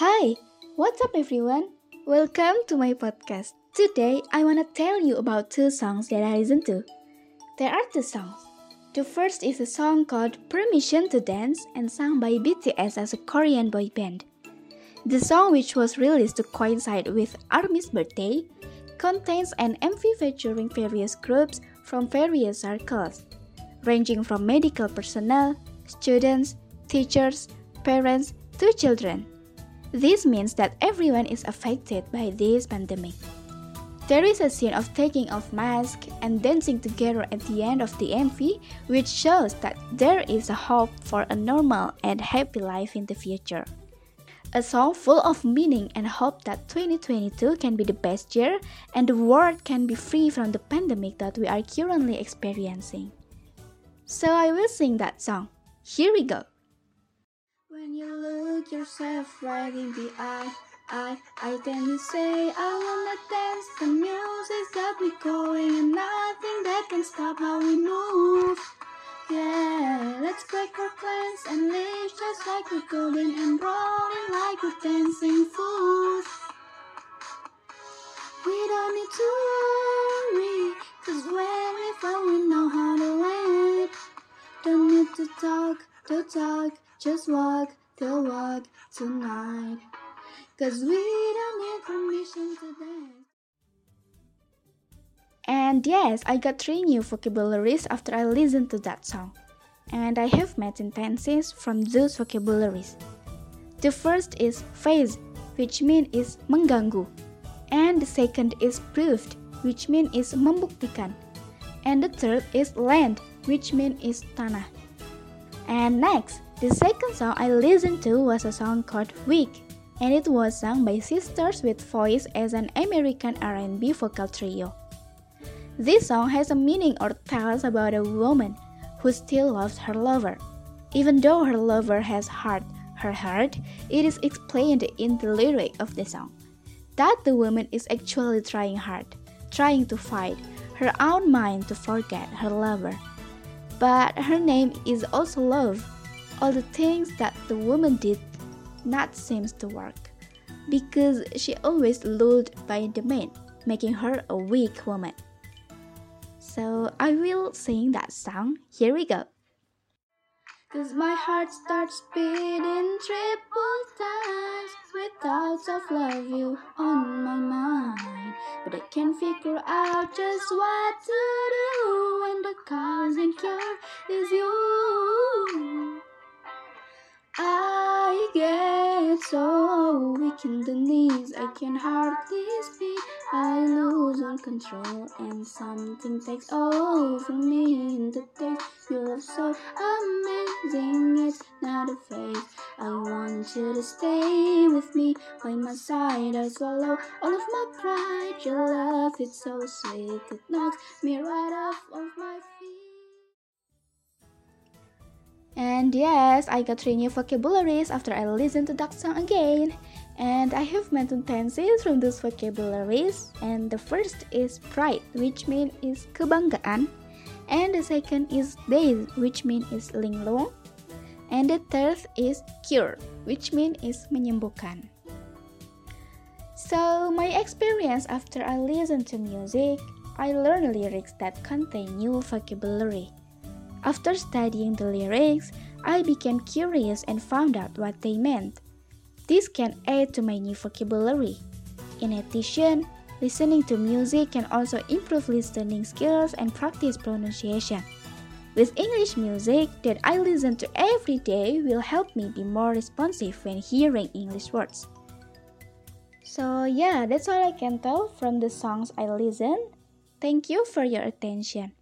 Hi, what's up everyone? Welcome to my podcast. Today I want to tell you about two songs that I listen to. There are two songs. The first is a song called Permission to Dance and sung by BTS as a Korean boy band. The song, which was released to coincide with ARMY's birthday, contains an MV featuring various groups from various circles, ranging from medical personnel, students, teachers, parents, to children. This means that everyone is affected by this pandemic. There is a scene of taking off masks and dancing together at the end of the MV, which shows that there is a hope for a normal and happy life in the future. A song full of meaning and hope that 2022 can be the best year and the world can be free from the pandemic that we are currently experiencing. So I will sing that song. Here we go. Look yourself right in the eye, I, I tend to say I wanna dance. The music's got me going, and nothing that can stop how we move. Yeah, let's break our plans and live just like we're golden and rolling like we're dancing fools. We don't need to worry, cause when we fall, we know how to land. Don't need to talk, to talk. Just walk the walk tonight. Cause we don't need permission to dance. And yes, I got three new vocabularies after I listened to that song. And I have met tenses from those vocabularies. The first is phase, which means is mengganggu. And the second is proved, which means is membuktikan. And the third is land, which means is tanah. And next, the second song I listened to was a song called Weak, and it was sung by Sisters with Voice as an American R&B vocal trio. This song has a meaning or tells about a woman who still loves her lover. Even though her lover has hurt her heart, it is explained in the lyric of the song that the woman is actually trying hard, trying to fight her own mind to forget her lover. But her name is also love all the things that the woman did not seems to work because she always lulled by the man, making her a weak woman. So I will sing that song. Here we go. Cause my heart starts beating triple times with thoughts of love you on my mind. But I can't figure out just what to do when the cause and cure is you. So weak in the knees, I can hardly speak. I lose all control, and something takes over me in the day. You love so amazing, it's not a phase. I want you to stay with me by my side. I swallow all of my pride. Your love, it's so sweet, it knocks me right off of my feet. And yes, I got three new vocabularies after I listened to that song again. And I have mentioned tenses from those vocabularies. And the first is pride, which means is kebanggaan. And the second is daze, which means is linglung. And the third is cure, which means is menyembuhkan. So, my experience after I listen to music, I learn lyrics that contain new vocabulary. After studying the lyrics, I became curious and found out what they meant. This can add to my new vocabulary. In addition, listening to music can also improve listening skills and practice pronunciation. With English music that I listen to every day will help me be more responsive when hearing English words. So, yeah, that's all I can tell from the songs I listen. Thank you for your attention.